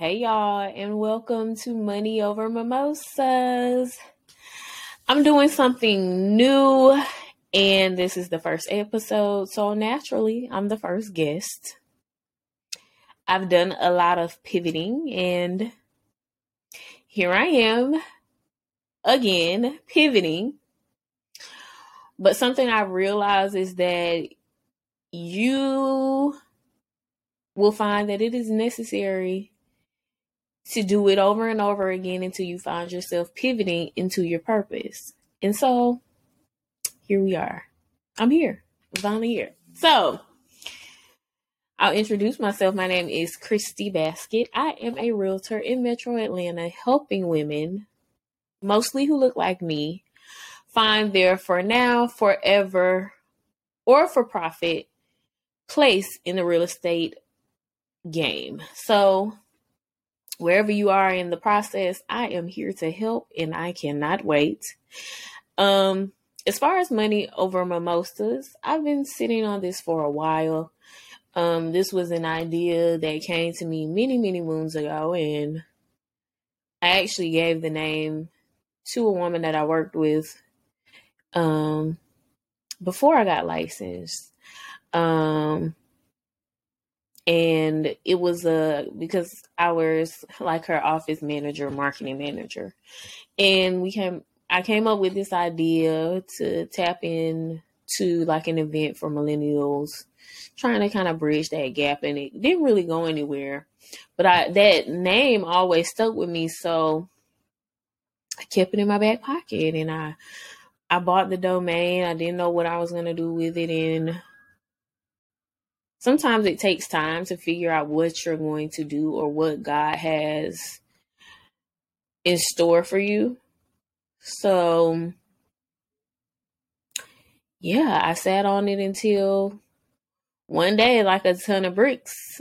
Hey, y'all, and welcome to Money Over Mimosas. I'm doing something new, and this is the first episode, so naturally, I'm the first guest. I've done a lot of pivoting, and here I am again pivoting. But something I realize is that you will find that it is necessary to do it over and over again until you find yourself pivoting into your purpose. And so here we are. I'm here. Finally here. So I'll introduce myself. My name is Cristi Baskett. I am a realtor in Metro Atlanta helping women, mostly who look like me, find their for now, forever, or for profit place in the real estate game. So wherever you are in the process, I am here to help and I cannot wait. Um, as far as money over mimosas, I've been sitting on this for a while. Um, this was an idea that came to me many, many moons ago, and I actually gave the name to a woman that I worked with um, before I got licensed. Um, and it was a because I was like her office manager, marketing manager, and we came. I came up with this idea to tap in to like an event for millennials, trying to kind of bridge that gap, and it didn't really go anywhere. But I that name always stuck with me, so I kept it in my back pocket, and I I bought the domain. I didn't know what I was gonna do with it, and sometimes it takes time to figure out what you're going to do or what God has in store for you. So, yeah, I sat on it until one day, like a ton of bricks,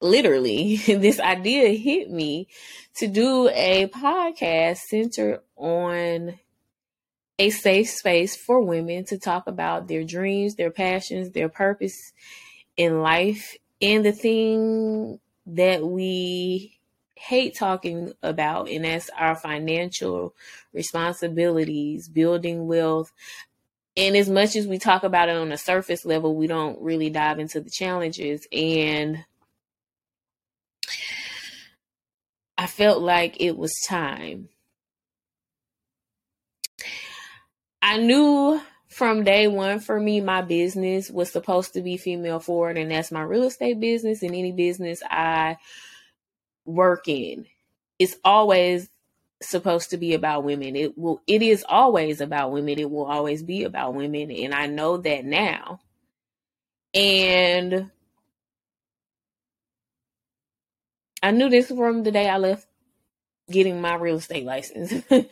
literally, this idea hit me to do a podcast centered on a safe space for women to talk about their dreams, their passions, their purpose in life and the thing that we hate talking about, and that's our financial responsibilities, building wealth. And as much as we talk about it on a surface level, we don't really dive into the challenges. And I felt like it was time. I knew from day one for me, my business was supposed to be female forward, and that's my real estate business and any business I work in. It's always supposed to be about women. It will it is always about women. It will always be about women. And I know that now. And I knew this from the day I left getting my real estate license.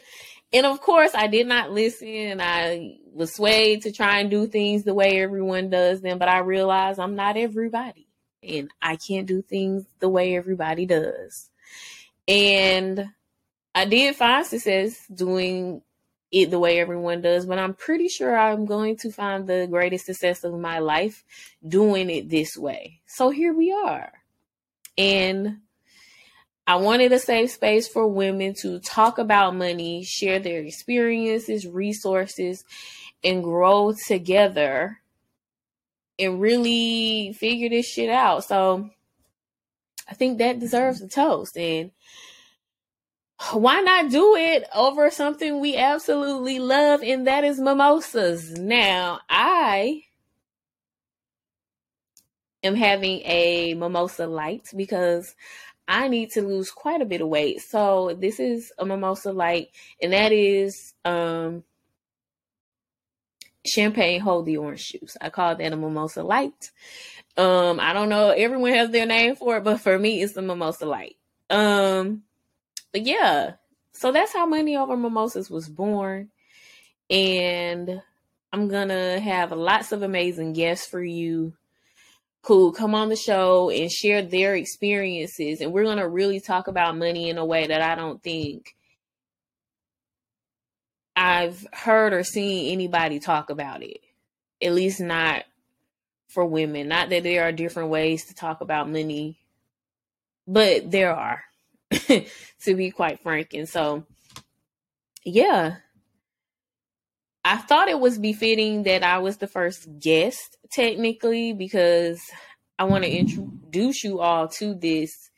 And of course, I did not listen. I was swayed to try and do things the way everyone does them, but I realized I'm not everybody and I can't do things the way everybody does. And I did find success doing it the way everyone does, but I'm pretty sure I'm going to find the greatest success of my life doing it this way. So here we are. And I wanted a safe space for women to talk about money, share their experiences, resources, and grow together and really figure this shit out. So I think that deserves a toast. And why not do it over something we absolutely love, and that is mimosas? Now, I am having a mimosa light because I need to lose quite a bit of weight. So this is a mimosa light, and that is um champagne hold the orange juice. I call that a mimosa light. Um, I don't know, everyone has their name for it, but for me it's the mimosa light. Um, but yeah, so that's how Money Over Mimosas was born. And I'm gonna have lots of amazing guests for you who come on the show and share their experiences. And we're going to really talk about money in a way that I don't think I've heard or seen anybody talk about it. At least not for women. Not that there are different ways to talk about money but there are, to be quite frank. And so, yeah, I thought it was befitting that I was the first guest, technically, because I want to introduce you all to this.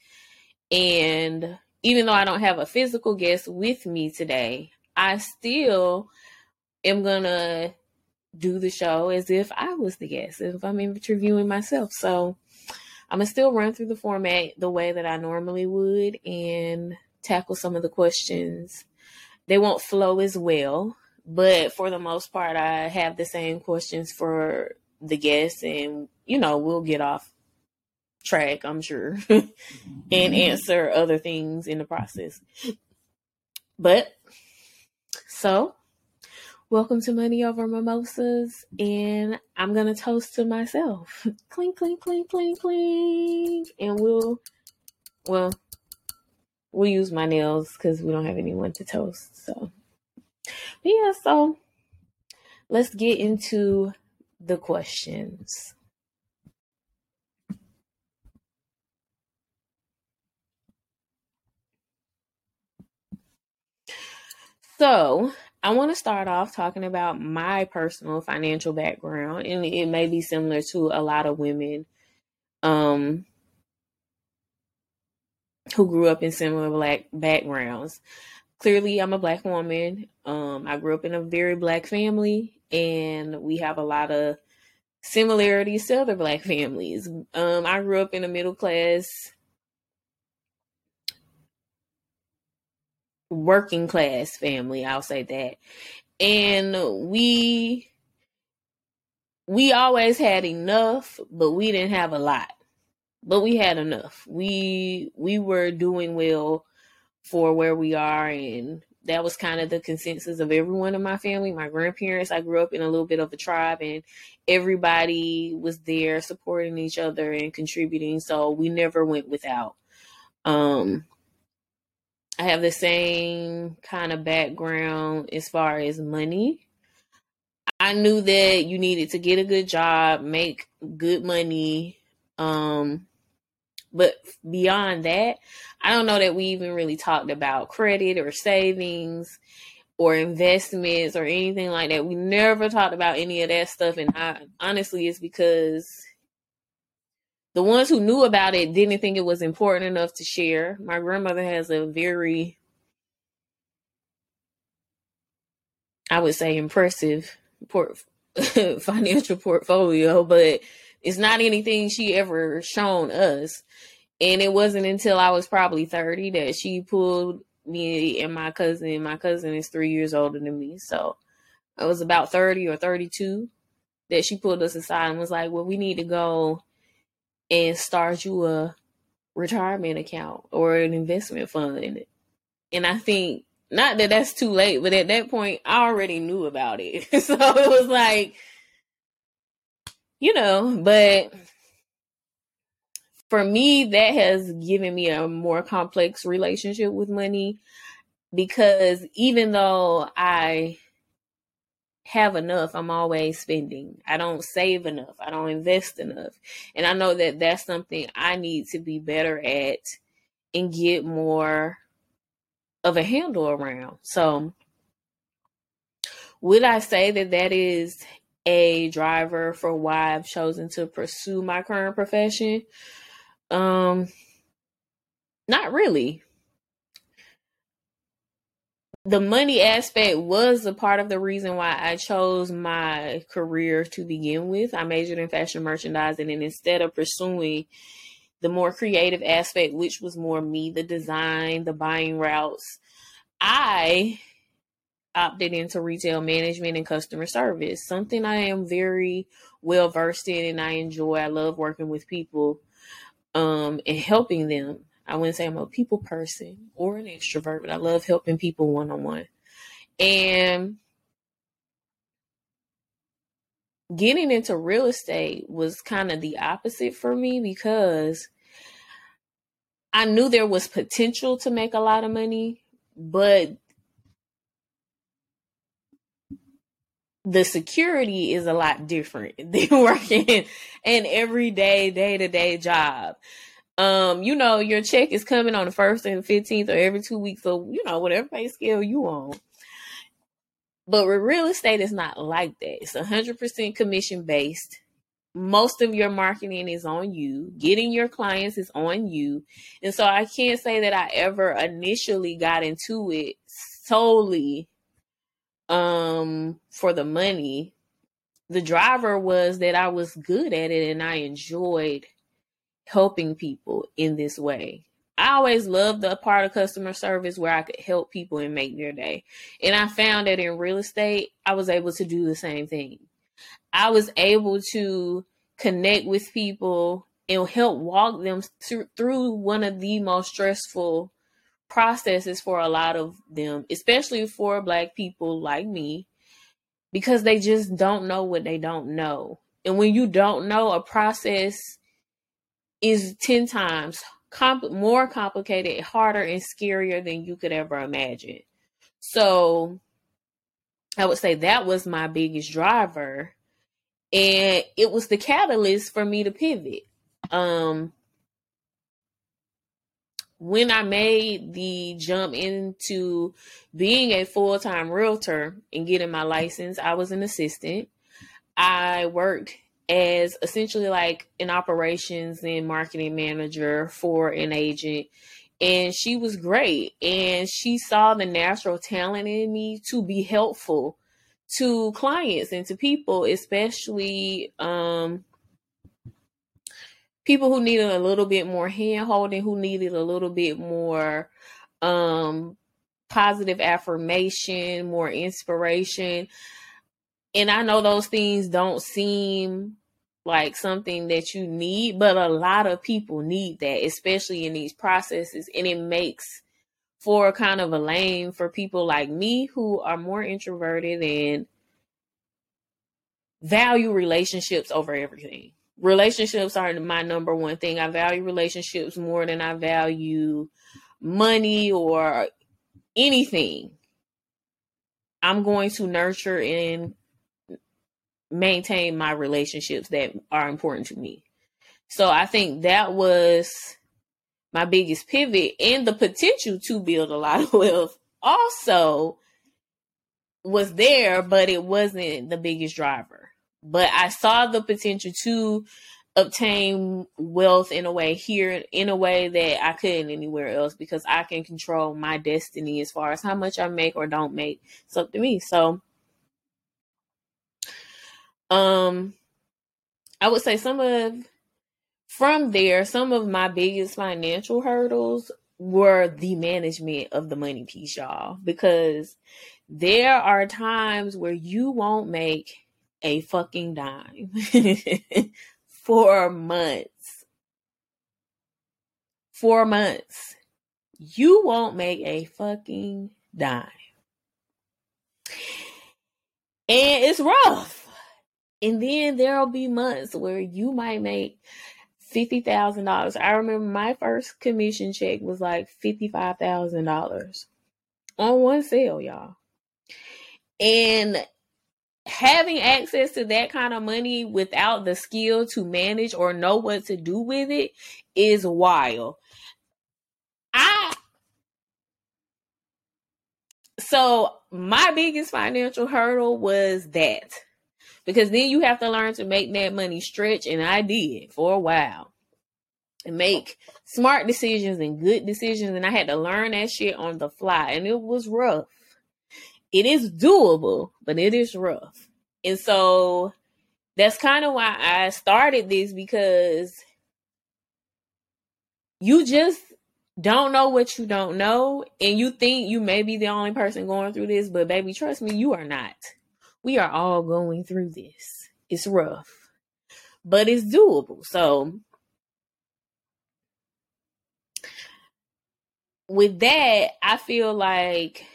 And even though I don't have a physical guest with me today, I still am going to do the show as if I was the guest, if I'm interviewing myself. So I'm going to still run through the format the way that I normally would and tackle some of the questions. They won't flow as well, but for the most part, I have the same questions for the guests, and you know, we'll get off track, I'm sure, and mm-hmm. answer other things in the process. But so Welcome to Money Over Mimosas, and I'm gonna toast to myself. clink, clink, clink, clink, clink, and we'll, well, we'll use my nails because we don't have anyone to toast. So, but yeah, so let's get into the questions. So, I want to start off talking about my personal financial background, and it may be similar to a lot of women um, who grew up in similar black backgrounds. Clearly, I'm a black woman. Um, I grew up in a very black family, and we have a lot of similarities to other black families. Um, I grew up in a middle class working class family, I'll say that. And we we always had enough, but we didn't have a lot. But we had enough. We we were doing well for where we are and that was kind of the consensus of everyone in my family. My grandparents, I grew up in a little bit of a tribe and everybody was there supporting each other and contributing. So we never went without. Um, I have the same kind of background as far as money. I knew that you needed to get a good job, make good money. Um, but beyond that, I don't know that we even really talked about credit or savings or investments or anything like that. We never talked about any of that stuff. And I honestly, it's because the ones who knew about it didn't think it was important enough to share. My grandmother has a very, I would say, impressive port- financial portfolio, but it's not anything she ever shown us. And it wasn't until I was probably 30 that she pulled me and my cousin. My cousin is three years older than me. So I was about 30 or 32 that she pulled us aside and was like, well, we need to go and start you a retirement account or an investment fund. And I think not that that's too late, but at that point, I already knew about it. so it was like, you know, but for me, that has given me a more complex relationship with money because even though I have enough, I'm always spending. I don't save enough. I don't invest enough. And I know that that's something I need to be better at and get more of a handle around. So, would I say that that is a driver for why I've chosen to pursue my current profession? Um, not really the money aspect was a part of the reason why I chose my career to begin with. I majored in fashion merchandising, and instead of pursuing the more creative aspect, which was more me, the design, the buying routes, I opted into retail management and customer service, something I am very well versed in and I enjoy. I love working with people um, and helping them. I wouldn't say I'm a people person or an extrovert, but I love helping people one on one. And getting into real estate was kind of the opposite for me because I knew there was potential to make a lot of money, but the security is a lot different than working an everyday, day to day job Um, you know, your check is coming on the first and fifteenth or every two weeks, so you know, whatever pay scale you on. But with real estate, it's not like that. It's hundred percent commission based. Most of your marketing is on you. Getting your clients is on you. And so I can't say that I ever initially got into it solely um for the money. The driver was that I was good at it and I enjoyed helping people in this way. I always loved the part of customer service where I could help people and make their day. And I found that in real estate, I was able to do the same thing. I was able to connect with people and help walk them through one of the most stressful processes for a lot of them, especially for Black people like me, because they just don't know what they don't know. And when you don't know, a process is 10 times more complicated, harder, and scarier than you could ever imagine. So I would say that was my biggest driver. And it was the catalyst for me to pivot. Um, when I made the jump into being a full time realtor and getting my license, I was an assistant. I worked as essentially like an operations and marketing manager for an agent. And she was great. And she saw the natural talent in me to be helpful to clients and to people, especially um, people who needed a little bit more hand holding, who needed a little bit more um, positive affirmation, more inspiration. And I know those things don't seem like something that you need, but a lot of people need that, especially in these processes. And it makes for kind of a lane for people like me who are more introverted and value relationships over everything relationships are my number one thing. I value relationships more than I value money or anything. I'm going to nurture and maintain my relationships that are important to me. So I think that was my biggest pivot and the potential to build a lot of wealth also was there, but it wasn't the biggest driver but I saw the potential to obtain wealth in a way here in a way that I couldn't anywhere else because I can control my destiny as far as how much I make or don't make. It's up to me. So um I would say some of from there, some of my biggest financial hurdles were the management of the money piece, y'all, because there are times where you won't make a fucking dime for months. Four months. You won't make a fucking dime. And it's rough. And then there'll be months where you might make $50,000. I remember my first commission check was like $55,000 on one sale, y'all. And having access to that kind of money without the skill to manage or know what to do with it is wild. I so my biggest financial hurdle was that because then you have to learn to make that money stretch and I did for a while and make smart decisions and good decisions and I had to learn that shit on the fly and it was rough it is doable, but it is rough. And so that's kind of why I started this because you just don't know what you don't know and you think you may be the only person going through this, but baby, trust me, you are not. We are all going through this. It's rough, but it's doable. So with that, I feel like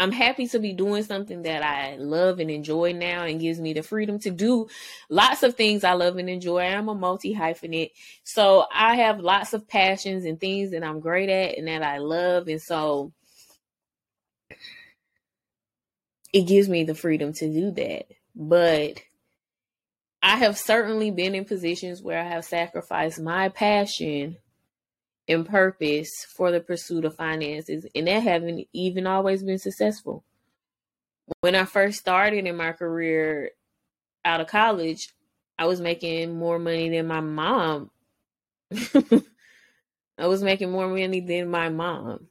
I'm happy to be doing something that I love and enjoy now and gives me the freedom to do lots of things I love and enjoy. I'm a multi hyphenate. So I have lots of passions and things that I'm great at and that I love. And so it gives me the freedom to do that. But I have certainly been in positions where I have sacrificed my passion and purpose for the pursuit of finances, and that haven't even always been successful. When I first started in my career out of college, I was making more money than my mom. I was making more money than my mom.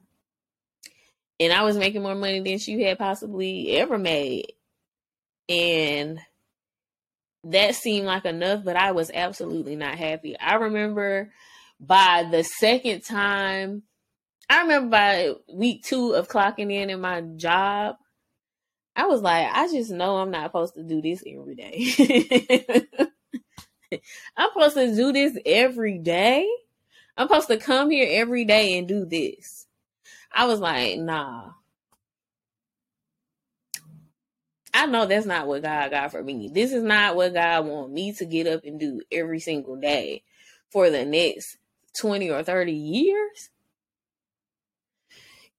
And I was making more money than she had possibly ever made. And that seemed like enough, but I was absolutely not happy. I remember by the second time, I remember by week two of clocking in in my job, I was like, I just know I'm not supposed to do this every day. I'm supposed to do this every day. I'm supposed to come here every day and do this. I was like, nah. I know that's not what God got for me. This is not what God want me to get up and do every single day for the next 20 or 30 years.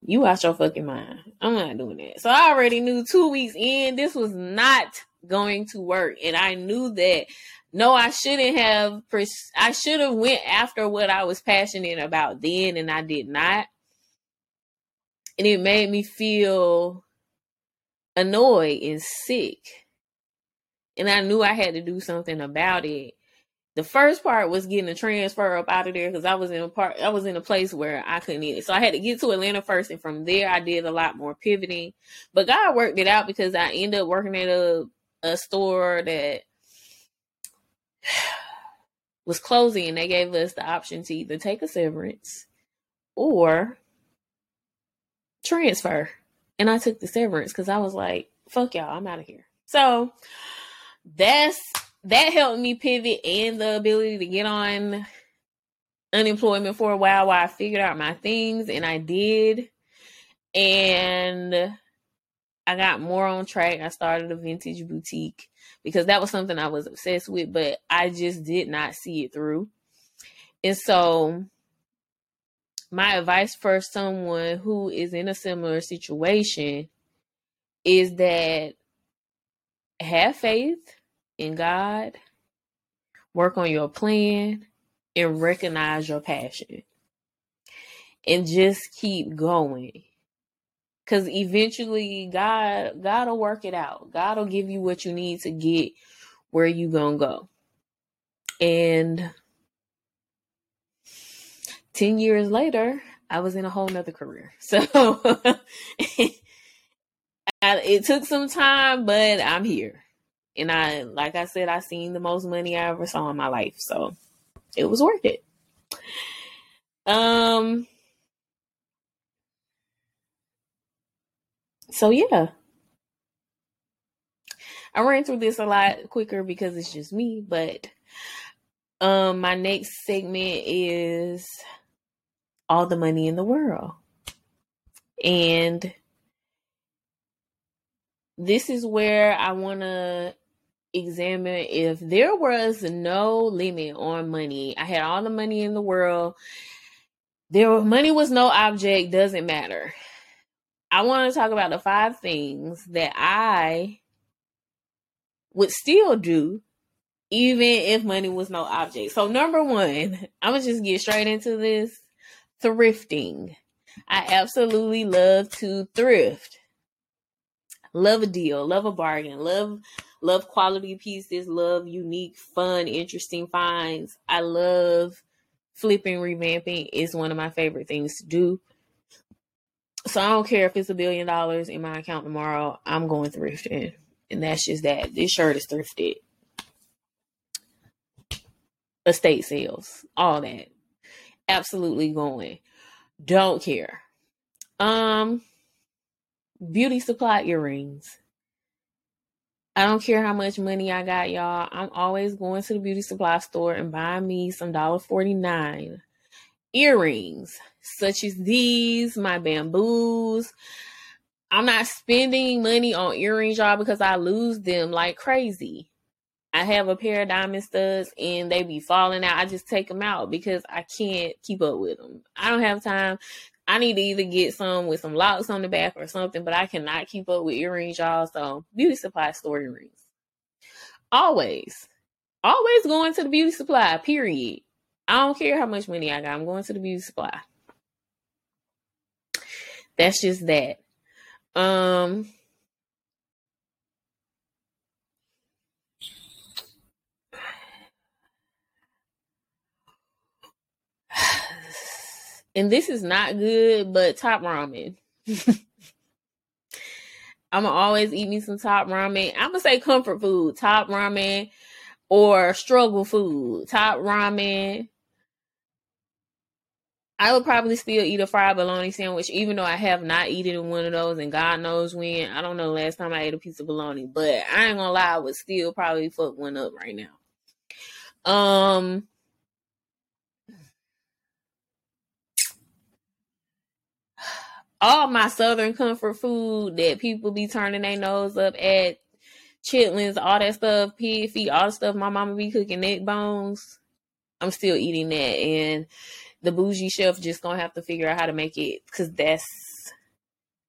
You watch your fucking mind. I'm not doing that. So I already knew two weeks in this was not going to work. And I knew that no, I shouldn't have pers- I should have went after what I was passionate about then and I did not. And it made me feel annoyed and sick. And I knew I had to do something about it. The first part was getting a transfer up out of there because I was in a part I was in a place where I couldn't eat it. So I had to get to Atlanta first and from there I did a lot more pivoting. But God worked it out because I ended up working at a a store that was closing and they gave us the option to either take a severance or transfer. And I took the severance because I was like, fuck y'all, I'm out of here. So that's that helped me pivot and the ability to get on unemployment for a while while I figured out my things and I did. And I got more on track. I started a vintage boutique because that was something I was obsessed with, but I just did not see it through. And so, my advice for someone who is in a similar situation is that have faith in God, work on your plan, and recognize your passion. And just keep going Cause eventually God God'll work it out. God'll give you what you need to get where you gonna go. And 10 years later, I was in a whole nother career. So it took some time, but I'm here. And I, like I said, I seen the most money I ever saw in my life. So it was worth it. Um, so yeah. I ran through this a lot quicker because it's just me, but um my next segment is all the money in the world. And this is where I want to examine if there was no limit on money. I had all the money in the world. There money was no object, doesn't matter. I want to talk about the five things that I would still do even if money was no object. So number one, I'm gonna just get straight into this. Thrifting. I absolutely love to thrift. Love a deal, love a bargain, love love quality pieces, love unique, fun, interesting finds. I love flipping, revamping is one of my favorite things to do. So I don't care if it's a billion dollars in my account tomorrow. I'm going thrifting, and that's just that. This shirt is thrifted. Estate sales, all that. Absolutely going. Don't care. Um, beauty supply earrings. I don't care how much money I got, y'all. I'm always going to the beauty supply store and buying me some dollar forty nine earrings such as these, my bamboos. I'm not spending money on earrings, y'all, because I lose them like crazy. I have a pair of diamond studs and they be falling out. I just take them out because I can't keep up with them. I don't have time. I need to either get some with some locks on the back or something, but I cannot keep up with earrings, y'all. So, beauty supply store earrings. Always always going to the beauty supply, period. I don't care how much money I got. I'm going to the beauty supply. That's just that. Um and this is not good, but top ramen. I'm gonna always eat me some top ramen. I'm gonna say comfort food, top ramen, or struggle food, top ramen. I would probably still eat a fried bologna sandwich, even though I have not eaten one of those, and God knows when. I don't know last time I ate a piece of bologna, but I ain't gonna lie, I would still probably fuck one up right now. Um, all my southern comfort food that people be turning their nose up at chitlins, all that stuff, pig feet, all the stuff my mama be cooking, neck bones. I'm still eating that, and the bougie chef just gonna have to figure out how to make it because that's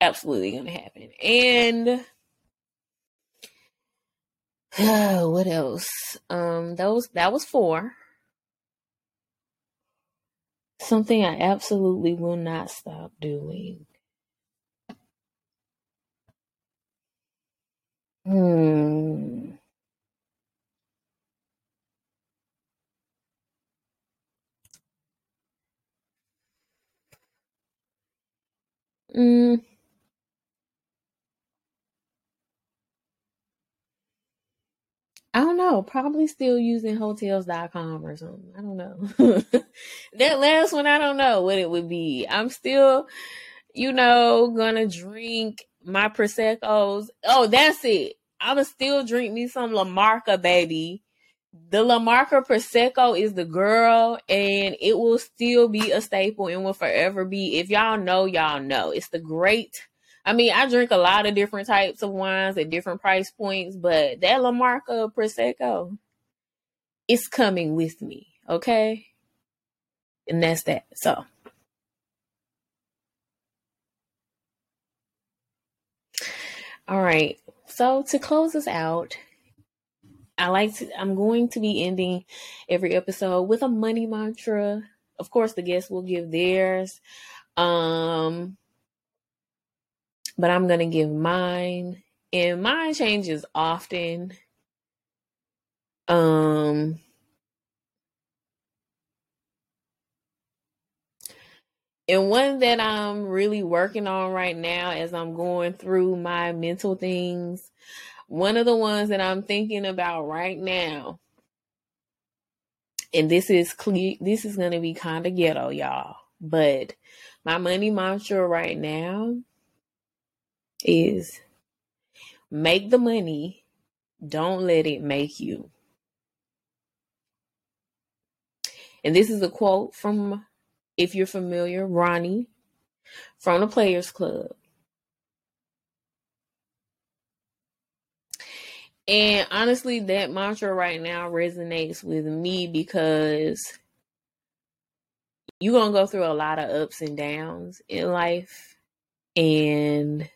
absolutely gonna happen. And uh, what else? Um, those that was four. Something I absolutely will not stop doing. Hmm. Mm. I don't know. Probably still using hotels.com or something. I don't know. that last one, I don't know what it would be. I'm still, you know, gonna drink my Prosecco's. Oh, that's it. I'ma still drink me some La Marca, baby. The La Marca Prosecco is the girl, and it will still be a staple and will forever be. If y'all know, y'all know. It's the great. I mean, I drink a lot of different types of wines at different price points, but that La Marca Prosecco, it's coming with me, okay? And that's that. So. All right. So to close us out, I like to I'm going to be ending every episode with a money mantra. Of course, the guests will give theirs. Um but I'm going to give mine and mine changes often. Um And one that I'm really working on right now as I'm going through my mental things, one of the ones that I'm thinking about right now, and this is cle- this is going to be kind of ghetto, y'all, but my money mantra right now is make the money, don't let it make you. And this is a quote from if you're familiar, Ronnie from the Players Club. And honestly, that mantra right now resonates with me because you're going to go through a lot of ups and downs in life. And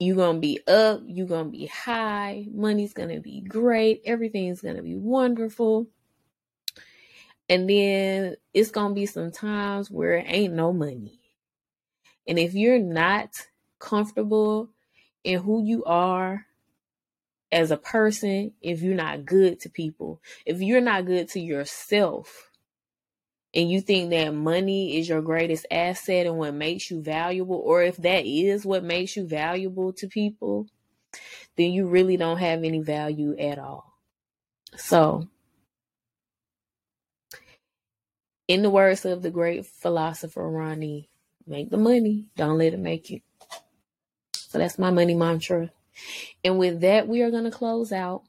you're going to be up, you're going to be high, money's going to be great, everything's going to be wonderful. And then it's to be some times where it ain't no money. And if you're not comfortable in who you are as a person, if you're not good to people, if you're not good to yourself, and you think that money is your greatest asset and what makes you valuable, or if that is what makes you valuable to people, then you really don't have any value at all. So, in the words of the great philosopher Ronnie, make the money, don't let it make you. So that's my money mantra. And with that, we are going to close out.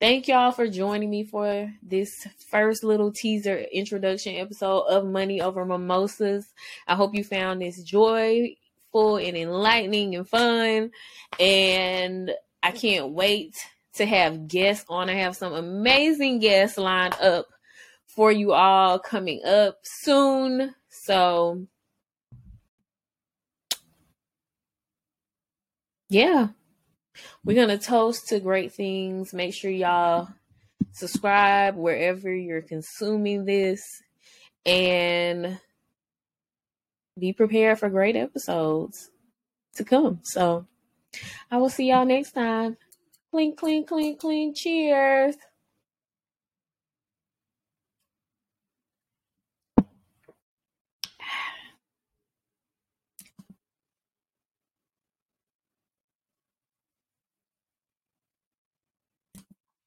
Thank y'all for joining me for this first little teaser introduction episode of Money Over Mimosas. I hope you found this joyful and enlightening and fun. And I can't wait to have guests on. I have some amazing guests lined up for you all coming up soon. So, yeah, We're going to toast to great things. Make sure y'all subscribe wherever you're consuming this and be prepared for great episodes to come. So I will see y'all next time. Clink, clink, clink, clink. Cheers.